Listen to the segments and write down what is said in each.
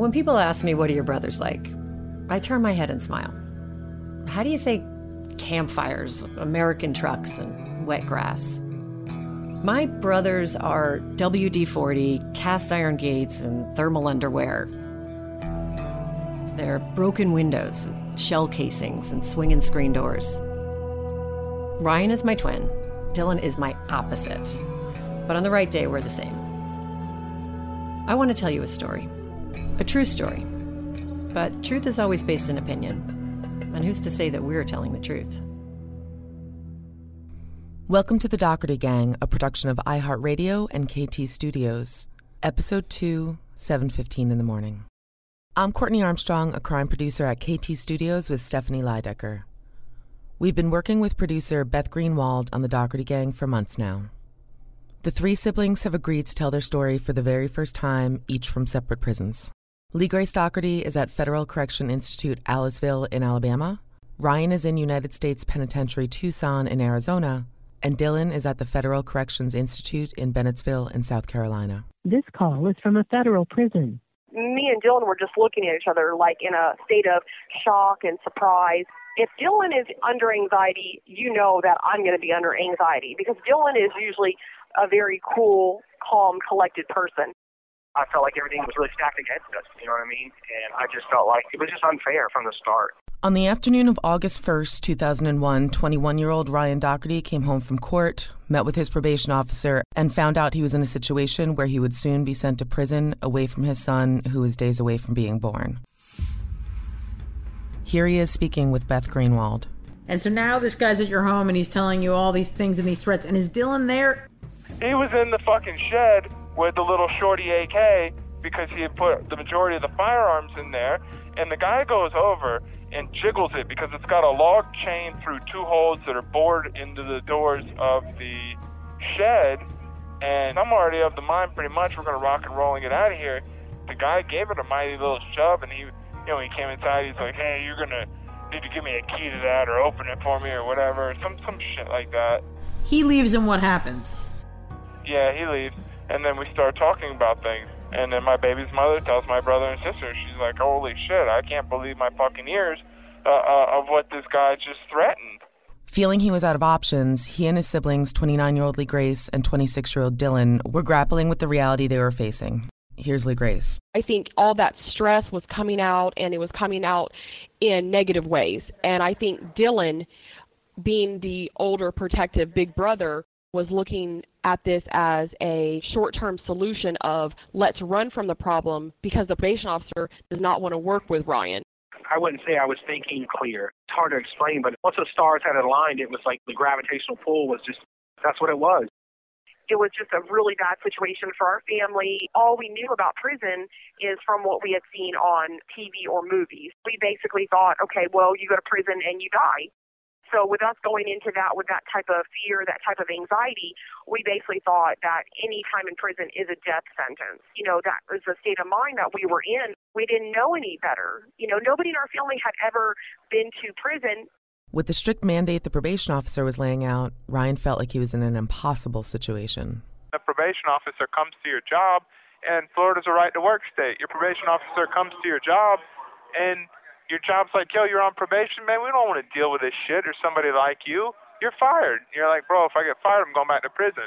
When people ask me, what are your brothers like? I turn my head and smile. How do you say campfires, American trucks, and wet grass? My brothers are WD 40, cast iron gates, and thermal underwear. They're broken windows, shell casings, and swinging screen doors. Ryan is my twin. Dylan is my opposite. But on the right day, we're the same. I want to tell you a story. A true story. But truth is always based in opinion. And who's to say that we're telling the truth? Welcome to the Dougherty Gang, a production of iHeartRadio and KT Studios. Episode 2, 7:15 in the morning. I'm Courtney Armstrong, a crime producer at KT Studios with Stephanie Leidecker. We've been working with producer Beth Greenwald on the Dougherty Gang for months now. The three siblings have agreed to tell their story for the very first time, each from separate prisons. Lee Grace Dougherty is at Federal Correction Institute, Aliceville in Alabama. Ryan is in United States Penitentiary Tucson in Arizona. And Dylan is at the Federal Corrections Institute in Bennettsville in South Carolina. This call is from a federal prison. Me and Dylan were just looking at each other like in a state of shock and surprise. If Dylan is under anxiety, you know that I'm going to be under anxiety because Dylan is usually a very cool, calm, collected person. I felt like everything was really stacked against us, you know what I mean? And I just felt like it was just unfair from the start. On the afternoon of August 1st, 2001, 21 year old Ryan Dougherty came home from court, met with his probation officer, and found out he was in a situation where he would soon be sent to prison away from his son, who was days away from being born. Here he is speaking with Beth Greenwald. And so now this guy's at your home and he's telling you all these things and these threats. And is Dylan there? He was in the fucking shed with the little shorty AK because he had put the majority of the firearms in there. And the guy goes over and jiggles it because it's got a log chain through two holes that are bored into the doors of the shed. And I'm already of the mind pretty much we're going to rock and roll and get out of here. The guy gave it a mighty little shove and he, you know, he came inside. He's like, hey, you're going to need to give me a key to that or open it for me or whatever. Some, some shit like that. He leaves and what happens? Yeah, he leaves. And then we start talking about things. And then my baby's mother tells my brother and sister, she's like, holy shit, I can't believe my fucking ears uh, uh, of what this guy just threatened. Feeling he was out of options, he and his siblings, 29 year old Lee Grace and 26 year old Dylan, were grappling with the reality they were facing. Here's Lee Grace. I think all that stress was coming out, and it was coming out in negative ways. And I think Dylan, being the older protective big brother, was looking at this as a short term solution of let's run from the problem because the probation officer does not want to work with Ryan. I wouldn't say I was thinking clear. It's hard to explain, but once the stars had aligned, it was like the gravitational pull was just, that's what it was. It was just a really bad situation for our family. All we knew about prison is from what we had seen on TV or movies. We basically thought, okay, well, you go to prison and you die. So with us going into that with that type of fear, that type of anxiety, we basically thought that any time in prison is a death sentence. You know, that was the state of mind that we were in. We didn't know any better. You know, nobody in our family had ever been to prison. With the strict mandate the probation officer was laying out, Ryan felt like he was in an impossible situation. The probation officer comes to your job, and Florida's a right to work state. Your probation officer comes to your job, and your job's like, yo, you're on probation, man. We don't want to deal with this shit or somebody like you. You're fired. You're like, bro, if I get fired, I'm going back to prison.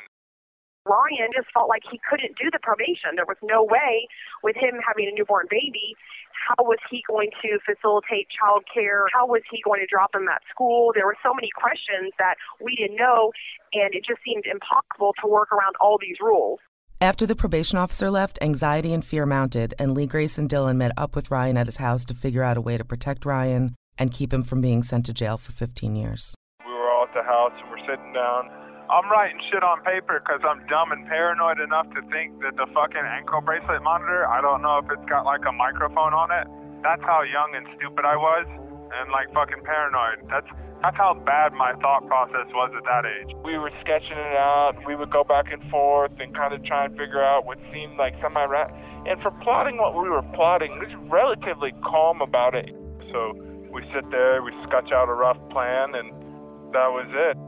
Ryan just felt like he couldn't do the probation. There was no way with him having a newborn baby. How was he going to facilitate child care? How was he going to drop him at school? There were so many questions that we didn't know, and it just seemed impossible to work around all these rules. After the probation officer left, anxiety and fear mounted, and Lee Grace and Dylan met up with Ryan at his house to figure out a way to protect Ryan and keep him from being sent to jail for 15 years. We were all at the house and we're sitting down. I'm writing shit on paper because I'm dumb and paranoid enough to think that the fucking ankle bracelet monitor, I don't know if it's got like a microphone on it. That's how young and stupid I was and like fucking paranoid. That's that's how bad my thought process was at that age. We were sketching it out. We would go back and forth and kind of try and figure out what seemed like semi right. And for plotting what we were plotting, we was relatively calm about it. So we sit there, we sketch out a rough plan, and that was it.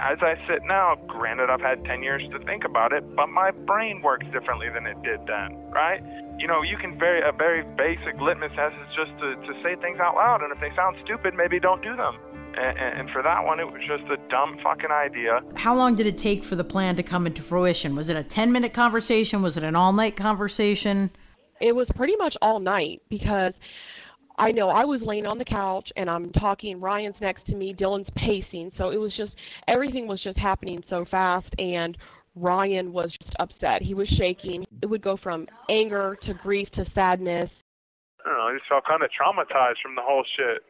As I sit now, granted I've had 10 years to think about it, but my brain works differently than it did then, right? You know, you can very a very basic litmus test is just to, to say things out loud, and if they sound stupid, maybe don't do them. And, and, for that one, it was just a dumb fucking idea. How long did it take for the plan to come into fruition? Was it a 10 minute conversation? Was it an all night conversation? It was pretty much all night because I know I was laying on the couch and I'm talking. Ryan's next to me. Dylan's pacing. So it was just, everything was just happening so fast. And Ryan was just upset. He was shaking. It would go from anger to grief to sadness. I don't know. I just felt kind of traumatized from the whole shit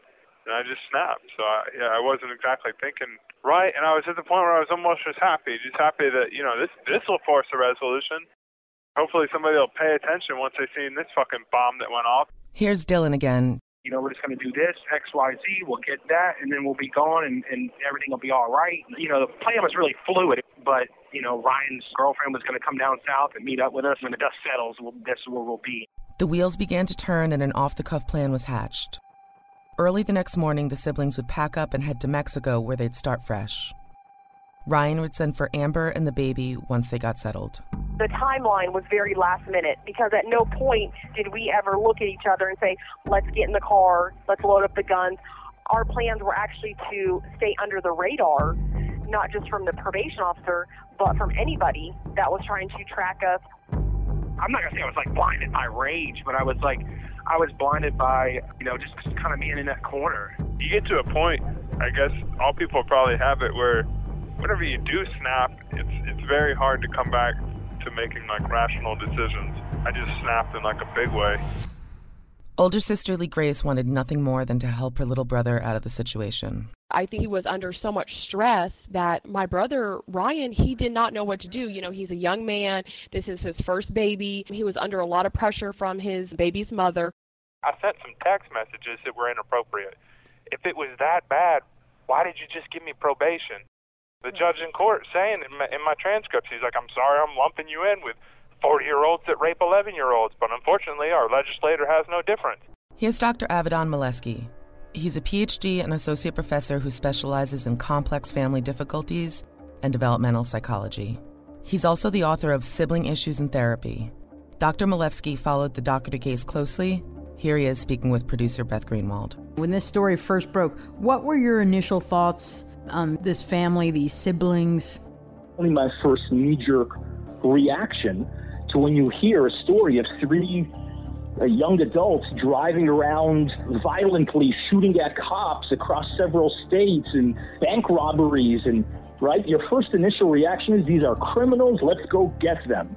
and I just snapped. So I, yeah, I wasn't exactly thinking right, and I was at the point where I was almost just happy, just happy that you know this this will force a resolution. Hopefully, somebody will pay attention once they seen this fucking bomb that went off. Here's Dylan again. You know, we're just going to do this, X, Y, Z. We'll get that, and then we'll be gone, and, and everything will be all right. You know, the plan was really fluid, but you know, Ryan's girlfriend was going to come down south and meet up with us. When the dust settles, we'll, that's where we'll be. The wheels began to turn, and an off-the-cuff plan was hatched. Early the next morning, the siblings would pack up and head to Mexico where they'd start fresh. Ryan would send for Amber and the baby once they got settled. The timeline was very last minute because at no point did we ever look at each other and say, let's get in the car, let's load up the guns. Our plans were actually to stay under the radar, not just from the probation officer, but from anybody that was trying to track us. I'm not gonna say I was like blinded by rage, but I was like, I was blinded by, you know, just kind of being in that corner. You get to a point, I guess all people probably have it, where whenever you do snap, it's it's very hard to come back to making like rational decisions. I just snapped in like a big way. Older sister Lee Grace wanted nothing more than to help her little brother out of the situation. I think he was under so much stress that my brother Ryan, he did not know what to do. You know, he's a young man. This is his first baby. He was under a lot of pressure from his baby's mother. I sent some text messages that were inappropriate. If it was that bad, why did you just give me probation? The judge in court saying in my, in my transcripts, he's like, I'm sorry I'm lumping you in with 40 year olds that rape 11 year olds, but unfortunately, our legislator has no difference. Here's Dr. Avidan Milevsky. He's a PhD and associate professor who specializes in complex family difficulties and developmental psychology. He's also the author of Sibling Issues in Therapy Dr. Milevsky followed the Dougherty case closely. Here he is speaking with producer Beth Greenwald. When this story first broke, what were your initial thoughts on this family, these siblings? Only my first knee jerk reaction to when you hear a story of three uh, young adults driving around violently, shooting at cops across several states and bank robberies and right? Your first initial reaction is these are criminals, let's go get them.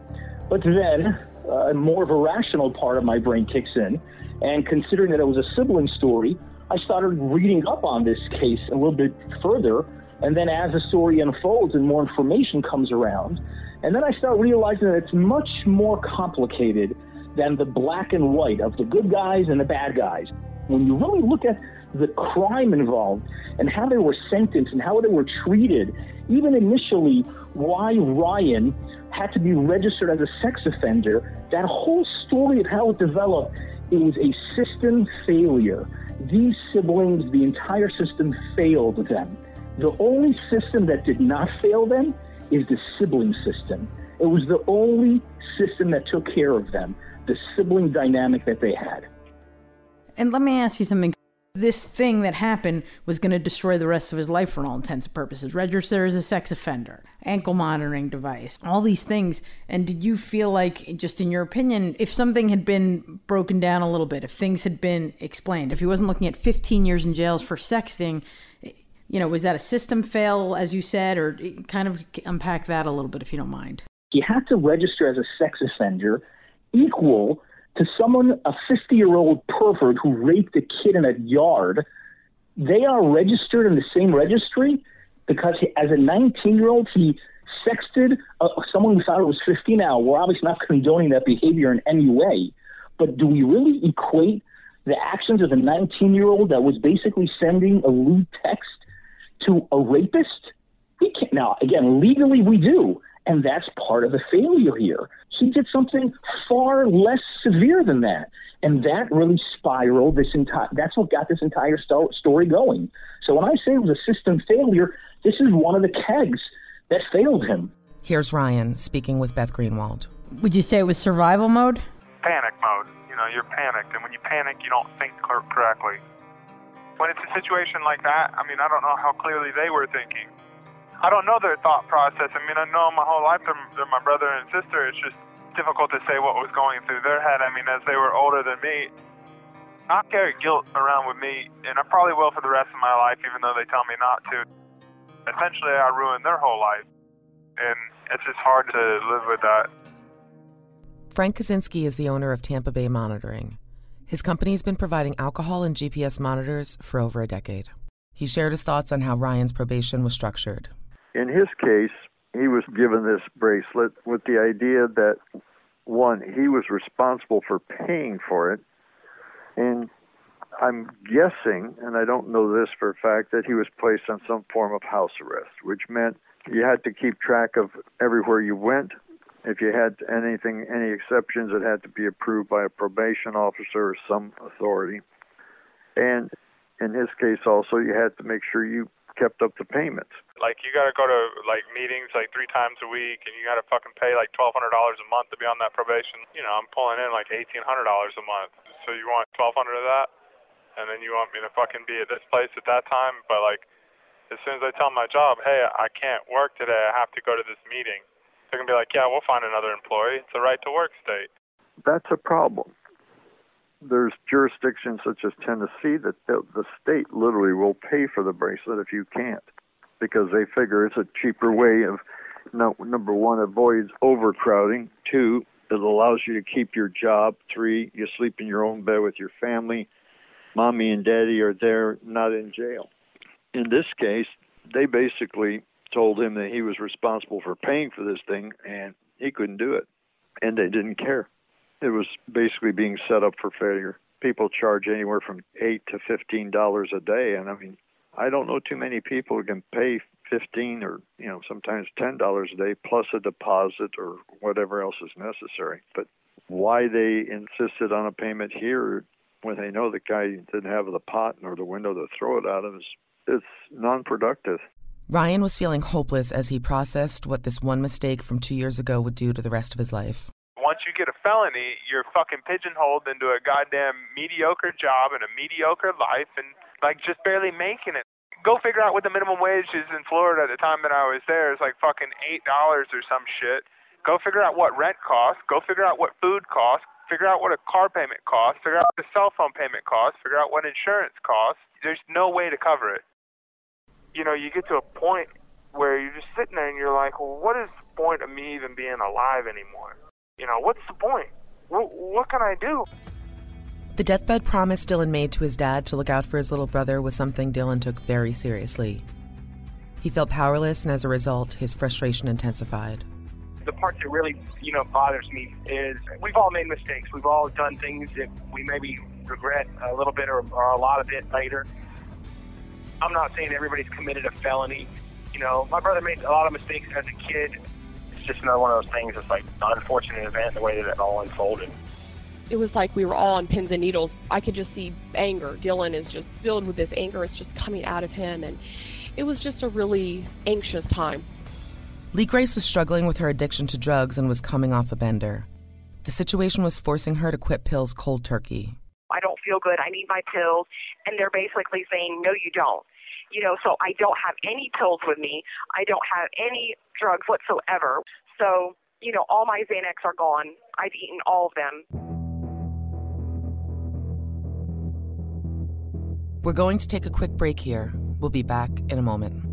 But then uh, a more of a rational part of my brain kicks in, and considering that it was a sibling story, I started reading up on this case a little bit further. And then as the story unfolds and more information comes around, and then I start realizing that it's much more complicated than the black and white of the good guys and the bad guys. When you really look at the crime involved and how they were sentenced and how they were treated, even initially, why Ryan had to be registered as a sex offender, that whole story of how it developed, it was a system failure. These siblings, the entire system failed them. The only system that did not fail them is the sibling system. It was the only system that took care of them, the sibling dynamic that they had. And let me ask you something. This thing that happened was going to destroy the rest of his life for all intents and purposes. Register as a sex offender, ankle monitoring device, all these things. And did you feel like, just in your opinion, if something had been broken down a little bit, if things had been explained, if he wasn't looking at 15 years in jails for sexting, you know, was that a system fail, as you said, or kind of unpack that a little bit if you don't mind? He had to register as a sex offender equal to someone, a 50 year old pervert who raped a kid in a yard, they are registered in the same registry because he, as a 19 year old, he sexted uh, someone who thought it was 15 now. We're obviously not condoning that behavior in any way. But do we really equate the actions of a 19 year old that was basically sending a lewd text to a rapist? We can't. Now, again, legally we do. And that's part of the failure here. He did something far less severe than that. And that really spiraled this entire, that's what got this entire sto- story going. So when I say it was a system failure, this is one of the kegs that failed him. Here's Ryan speaking with Beth Greenwald. Would you say it was survival mode? Panic mode. You know, you're panicked, and when you panic, you don't think correctly. When it's a situation like that, I mean, I don't know how clearly they were thinking. I don't know their thought process. I mean, I know my whole life they're, they're my brother and sister. It's just difficult to say what was going through their head. I mean, as they were older than me, I carry guilt around with me, and I probably will for the rest of my life, even though they tell me not to. Essentially, I ruined their whole life, and it's just hard to live with that. Frank Kaczynski is the owner of Tampa Bay Monitoring. His company's been providing alcohol and GPS monitors for over a decade. He shared his thoughts on how Ryan's probation was structured. In his case, he was given this bracelet with the idea that one, he was responsible for paying for it, and I'm guessing, and I don't know this for a fact, that he was placed on some form of house arrest, which meant you had to keep track of everywhere you went. If you had anything, any exceptions, it had to be approved by a probation officer or some authority. And in his case, also, you had to make sure you kept up the payments. Like you got to go to like meetings like three times a week, and you got to fucking pay like twelve hundred dollars a month to be on that probation. You know, I'm pulling in like eighteen hundred dollars a month. So you want twelve hundred of that, and then you want me to fucking be at this place at that time. But like, as soon as I tell my job, hey, I can't work today, I have to go to this meeting. They're gonna be like, yeah, we'll find another employee. It's a right to work state. That's a problem there's jurisdictions such as Tennessee that the, the state literally will pay for the bracelet if you can't, because they figure it's a cheaper way of no, number one avoids overcrowding. Two, it allows you to keep your job. Three, you sleep in your own bed with your family. Mommy and daddy are there, not in jail. In this case, they basically told him that he was responsible for paying for this thing and he couldn't do it. And they didn't care it was basically being set up for failure. People charge anywhere from eight to fifteen dollars a day, and I mean, I don't know too many people who can pay fifteen or you know sometimes ten dollars a day plus a deposit or whatever else is necessary. But why they insisted on a payment here when they know the guy didn't have the pot nor the window to throw it out of is it's non-productive. Ryan was feeling hopeless as he processed what this one mistake from two years ago would do to the rest of his life. Once you get a felony, you're fucking pigeonholed into a goddamn mediocre job and a mediocre life and like just barely making it. Go figure out what the minimum wage is in Florida at the time that I was there. It's like fucking eight dollars or some shit. Go figure out what rent costs. Go figure out what food costs. Figure out what a car payment costs. Figure out what a cell phone payment costs. Figure out what insurance costs. There's no way to cover it. You know, you get to a point where you're just sitting there and you're like, well, what is the point of me even being alive anymore? You know, what's the point? What, what can I do? The deathbed promise Dylan made to his dad to look out for his little brother was something Dylan took very seriously. He felt powerless, and as a result, his frustration intensified. The part that really, you know, bothers me is we've all made mistakes. We've all done things that we maybe regret a little bit or, or a lot of it later. I'm not saying everybody's committed a felony. You know, my brother made a lot of mistakes as a kid. It's just another one of those things. It's like an unfortunate event, the way that it all unfolded. It was like we were all on pins and needles. I could just see anger. Dylan is just filled with this anger. It's just coming out of him. And it was just a really anxious time. Lee Grace was struggling with her addiction to drugs and was coming off a bender. The situation was forcing her to quit pills cold turkey. I don't feel good. I need my pills. And they're basically saying, no, you don't. You know, so I don't have any pills with me. I don't have any drugs whatsoever. So, you know, all my Xanax are gone. I've eaten all of them. We're going to take a quick break here. We'll be back in a moment.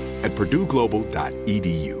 at purdueglobal.edu.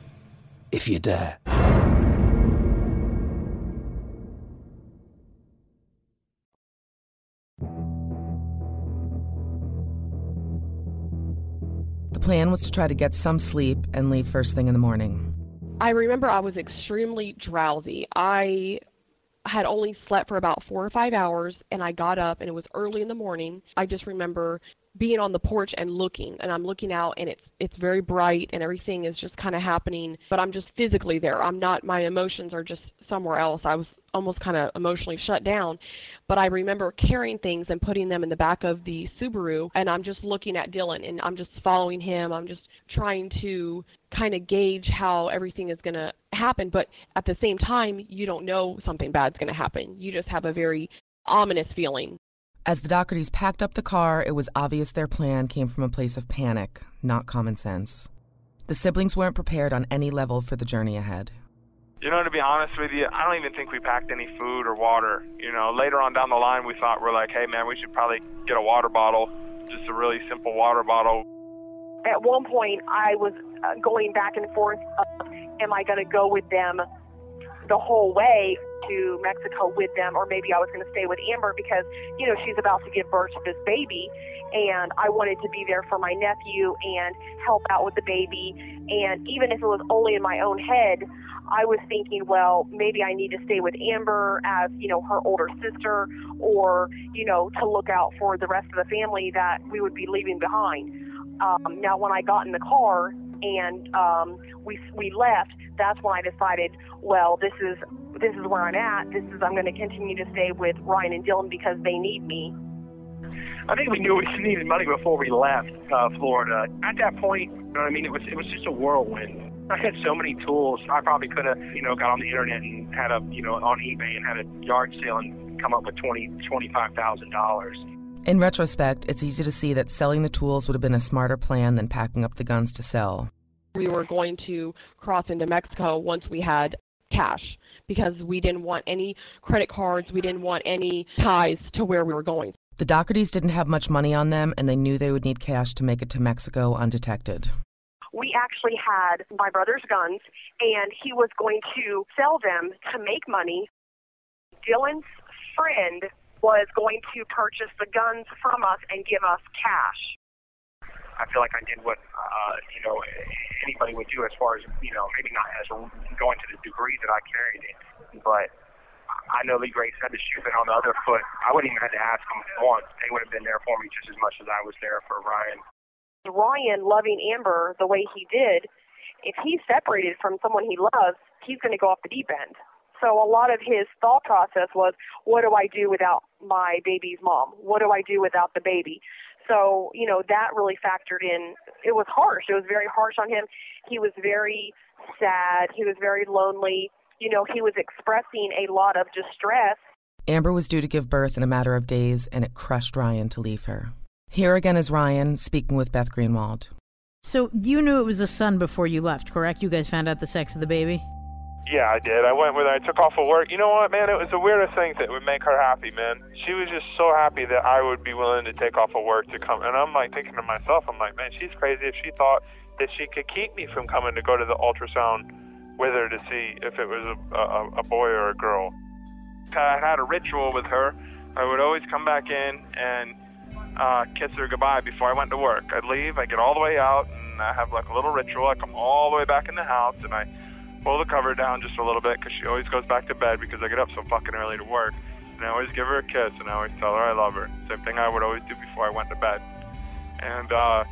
if you dare. The plan was to try to get some sleep and leave first thing in the morning. I remember I was extremely drowsy. I had only slept for about four or five hours and I got up and it was early in the morning. I just remember being on the porch and looking and I'm looking out and it's it's very bright and everything is just kind of happening but I'm just physically there. I'm not my emotions are just somewhere else. I was almost kind of emotionally shut down. But I remember carrying things and putting them in the back of the Subaru, and I'm just looking at Dylan and I'm just following him. I'm just trying to kind of gauge how everything is going to happen. But at the same time, you don't know something bad's going to happen. You just have a very ominous feeling. As the Doughertys packed up the car, it was obvious their plan came from a place of panic, not common sense. The siblings weren't prepared on any level for the journey ahead. You know, to be honest with you, I don't even think we packed any food or water. You know, later on down the line, we thought we're like, hey man, we should probably get a water bottle, just a really simple water bottle. At one point, I was uh, going back and forth. Of, am I going to go with them the whole way to Mexico with them, or maybe I was going to stay with Amber because you know she's about to give birth to this baby, and I wanted to be there for my nephew and help out with the baby. And even if it was only in my own head, I was thinking, well, maybe I need to stay with Amber as, you know, her older sister or, you know, to look out for the rest of the family that we would be leaving behind. Um, now, when I got in the car and um, we we left, that's when I decided, well, this is this is where I'm at. This is I'm going to continue to stay with Ryan and Dylan because they need me. I think we knew we needed money before we left uh, Florida. At that point, you know what I mean, it was it was just a whirlwind. I had so many tools. I probably could have, you know, got on the internet and had a, you know, on eBay and had a yard sale and come up with twenty, twenty-five thousand dollars. In retrospect, it's easy to see that selling the tools would have been a smarter plan than packing up the guns to sell. We were going to cross into Mexico once we had cash because we didn't want any credit cards, we didn't want any ties to where we were going. The Doughertys didn't have much money on them, and they knew they would need cash to make it to Mexico undetected we actually had my brother's guns, and he was going to sell them to make money. Dylan's friend was going to purchase the guns from us and give us cash. I feel like I did what uh, you know anybody would do as far as you know maybe not as going to the degree that I carried it, but I know Lee Grace had to shoot it on the other foot. I wouldn't even have to ask them once; they would have been there for me just as much as I was there for Ryan. Ryan loving Amber the way he did, if he's separated from someone he loves, he's going to go off the deep end. So a lot of his thought process was, what do I do without my baby's mom? What do I do without the baby? So, you know, that really factored in. It was harsh. It was very harsh on him. He was very sad. He was very lonely. You know, he was expressing a lot of distress. Amber was due to give birth in a matter of days, and it crushed Ryan to leave her. Here again is Ryan speaking with Beth Greenwald. So you knew it was a son before you left, correct? You guys found out the sex of the baby? Yeah, I did. I went with her. I took off of work. You know what, man? It was the weirdest thing that would make her happy, man. She was just so happy that I would be willing to take off of work to come. And I'm like thinking to myself, I'm like, man, she's crazy if she thought that she could keep me from coming to go to the ultrasound with her to see if it was a, a, a boy or a girl. I had a ritual with her. I would always come back in and uh, kiss her goodbye before I went to work. I'd leave, I get all the way out, and I have like a little ritual. I come all the way back in the house, and I pull the cover down just a little bit because she always goes back to bed because I get up so fucking early to work. And I always give her a kiss, and I always tell her I love her. Same thing I would always do before I went to bed. And uh,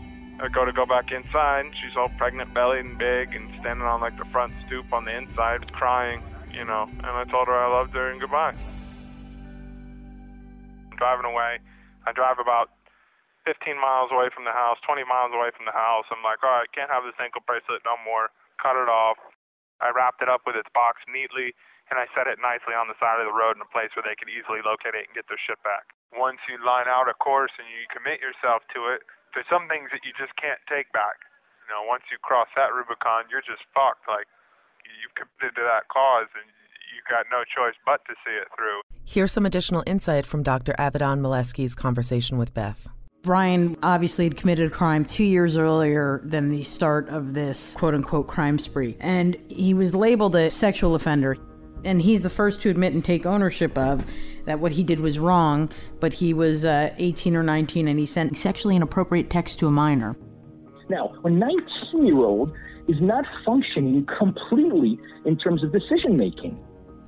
I go to go back inside. She's all pregnant belly and big, and standing on like the front stoop on the inside, crying, you know. And I told her I loved her and goodbye. I'm Driving away I drive about 15 miles away from the house, 20 miles away from the house. I'm like, all right, can't have this ankle bracelet no more. Cut it off. I wrapped it up with its box neatly, and I set it nicely on the side of the road in a place where they could easily locate it and get their shit back. Once you line out a course and you commit yourself to it, there's some things that you just can't take back. You know, once you cross that Rubicon, you're just fucked. Like, you've committed to that cause, and you got no choice but to see it through. Here's some additional insight from Dr. Avidan Milevsky's conversation with Beth. Brian obviously had committed a crime two years earlier than the start of this quote unquote crime spree. And he was labeled a sexual offender. And he's the first to admit and take ownership of that what he did was wrong, but he was uh, 18 or 19 and he sent sexually inappropriate text to a minor. Now, a 19 year old is not functioning completely in terms of decision making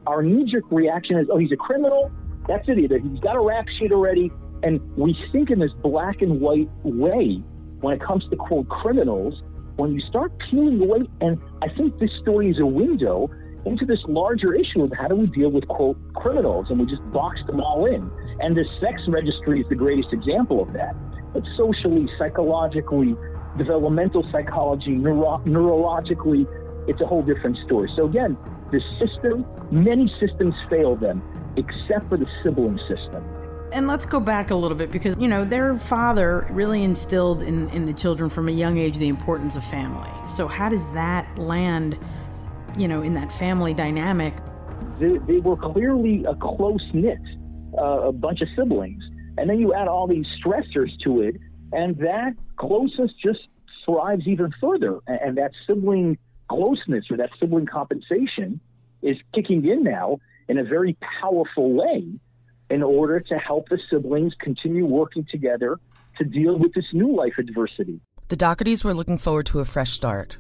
our knee jerk reaction is, oh, he's a criminal. That's it. Either he's got a rap sheet already. And we think in this black and white way when it comes to quote criminals. When you start peeling away, and I think this story is a window into this larger issue of how do we deal with quote criminals, and we just box them all in. And the sex registry is the greatest example of that. But socially, psychologically, developmental psychology, neuro- neurologically, it's a whole different story. So again, the system, many systems fail them, except for the sibling system. And let's go back a little bit because, you know, their father really instilled in, in the children from a young age the importance of family. So, how does that land, you know, in that family dynamic? They, they were clearly a close knit, uh, a bunch of siblings. And then you add all these stressors to it, and that closeness just thrives even further. And that sibling closeness or that sibling compensation is kicking in now in a very powerful way in order to help the siblings continue working together to deal with this new life adversity. The Doughertys were looking forward to a fresh start.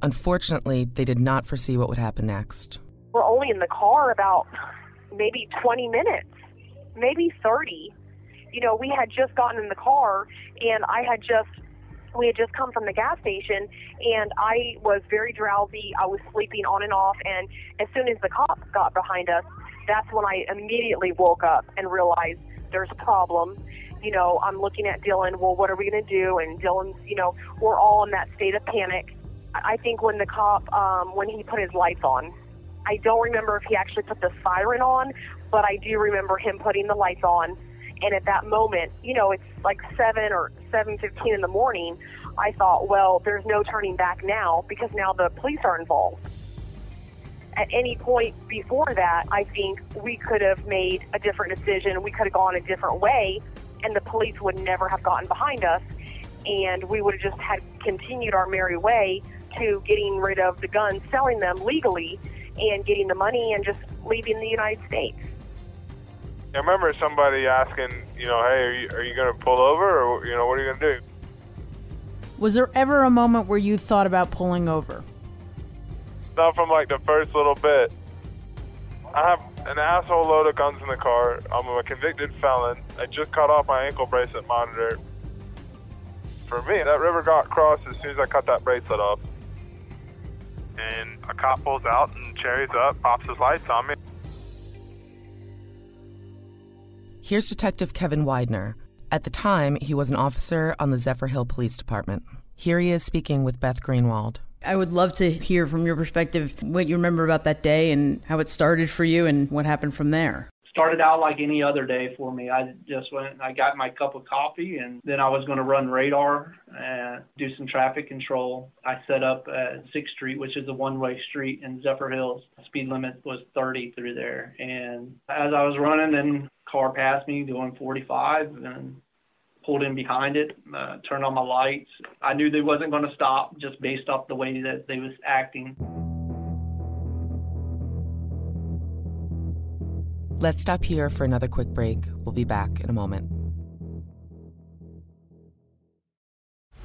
Unfortunately, they did not foresee what would happen next. We're only in the car about maybe 20 minutes, maybe 30. You know, we had just gotten in the car and I had just we had just come from the gas station and I was very drowsy. I was sleeping on and off and as soon as the cops got behind us, that's when I immediately woke up and realized there's a problem. You know, I'm looking at Dylan, well, what are we going to do? And Dylan's, you know, we're all in that state of panic. I think when the cop, um, when he put his lights on, I don't remember if he actually put the siren on, but I do remember him putting the lights on. And at that moment, you know, it's like 7 or 7.15 in the morning, I thought, well, there's no turning back now because now the police are involved at any point before that, I think we could have made a different decision. We could have gone a different way, and the police would never have gotten behind us, and we would have just had continued our merry way to getting rid of the guns, selling them legally, and getting the money and just leaving the United States. I remember somebody asking, you know, hey, are you, are you going to pull over, or you know, what are you going to do? Was there ever a moment where you thought about pulling over? Not from like the first little bit. I have an asshole load of guns in the car. I'm a convicted felon. I just cut off my ankle bracelet monitor. For me, that river got crossed as soon as I cut that bracelet off. And a cop pulls out and cherries up, pops his lights on me. Here's Detective Kevin Widener. At the time, he was an officer on the Zephyrhills Police Department. Here he is speaking with Beth Greenwald. I would love to hear from your perspective what you remember about that day and how it started for you and what happened from there. Started out like any other day for me. I just went, I got my cup of coffee, and then I was going to run radar and do some traffic control. I set up at 6th Street, which is a one way street in Zephyr Zephyrhills. Speed limit was 30 through there. And as I was running, then car passed me doing 45, and pulled in behind it, uh, turned on my lights. I knew they wasn't going to stop just based off the way that they was acting. Let's stop here for another quick break. We'll be back in a moment.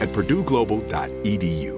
at purdueglobal.edu.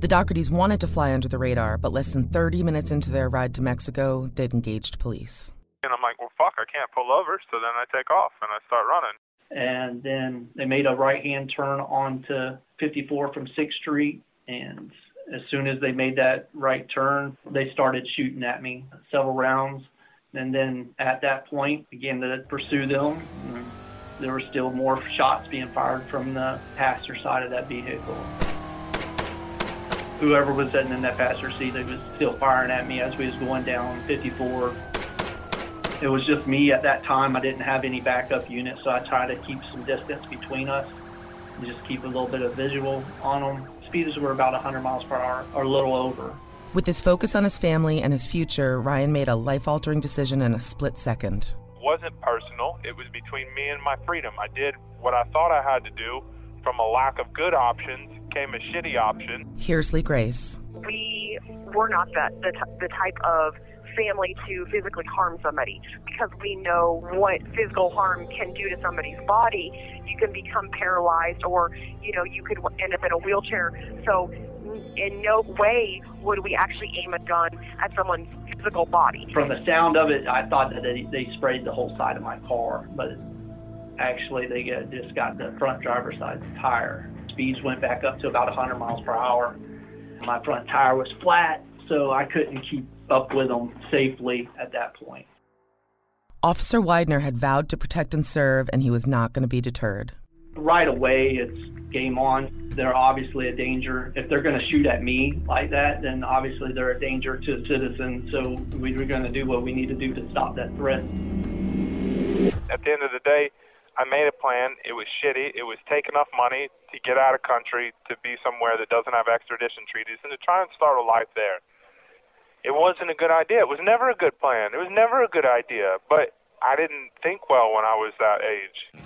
The Doughertys wanted to fly under the radar, but less than 30 minutes into their ride to Mexico, they'd engaged police. And I'm like, well, fuck, I can't pull over. So then I take off and I start running. And then they made a right hand turn onto 54 from 6th Street. And as soon as they made that right turn, they started shooting at me several rounds. And then at that point, began to pursue them. There were still more shots being fired from the passenger side of that vehicle whoever was sitting in that passenger seat, they was still firing at me as we was going down 54. It was just me at that time. I didn't have any backup unit, so I tried to keep some distance between us and just keep a little bit of visual on them. Speeds were about 100 miles per hour or a little over. With his focus on his family and his future, Ryan made a life altering decision in a split second. It wasn't personal, it was between me and my freedom. I did what I thought I had to do from a lack of good options came a shitty option. Here's Lee Grace. We were not that the, t- the type of family to physically harm somebody because we know what physical harm can do to somebody's body. You can become paralyzed, or you know, you could end up in a wheelchair. So, in no way would we actually aim a gun at someone's physical body. From the sound of it, I thought that they, they sprayed the whole side of my car, but actually they get, just got the front driver's side tire. Speeds went back up to about 100 miles per hour. My front tire was flat, so I couldn't keep up with them safely at that point. Officer Widener had vowed to protect and serve, and he was not going to be deterred. Right away, it's game on. They're obviously a danger. If they're going to shoot at me like that, then obviously they're a danger to a citizen. So we we're going to do what we need to do to stop that threat. At the end of the day, I made a plan. It was shitty. It was take enough money to get out of country to be somewhere that doesn't have extradition treaties and to try and start a life there. It wasn't a good idea. It was never a good plan. It was never a good idea. But I didn't think well when I was that age.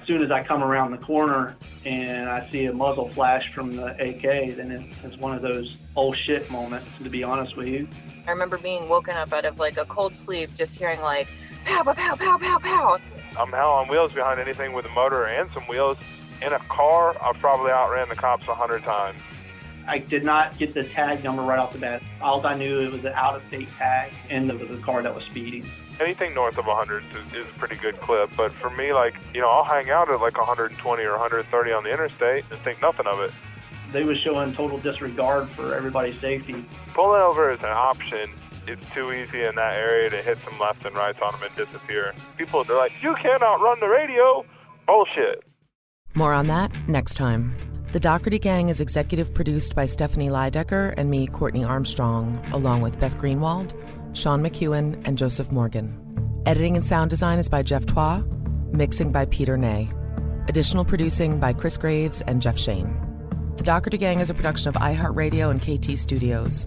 As soon as I come around the corner and I see a muzzle flash from the AK, then it's one of those oh shit moments, to be honest with you. I remember being woken up out of like a cold sleep, just hearing like pow, pow, pow, pow, pow, pow. I'm hell on wheels behind anything with a motor and some wheels. In a car, I've probably outran the cops a hundred times. I did not get the tag number right off the bat. All I knew it was an out-of-state tag, and it was a car that was speeding. Anything north of 100 is, is a pretty good clip, but for me, like you know, I'll hang out at like 120 or 130 on the interstate and think nothing of it. They were showing total disregard for everybody's safety. Pulling over is an option it's too easy in that area to hit some left and rights on them and disappear. People, they're like, you cannot run the radio. Bullshit. More on that next time. The Dougherty Gang is executive produced by Stephanie Lydecker and me, Courtney Armstrong, along with Beth Greenwald, Sean McEwen, and Joseph Morgan. Editing and sound design is by Jeff Twa. Mixing by Peter Nay. Additional producing by Chris Graves and Jeff Shane. The Dougherty Gang is a production of iHeartRadio and KT Studios.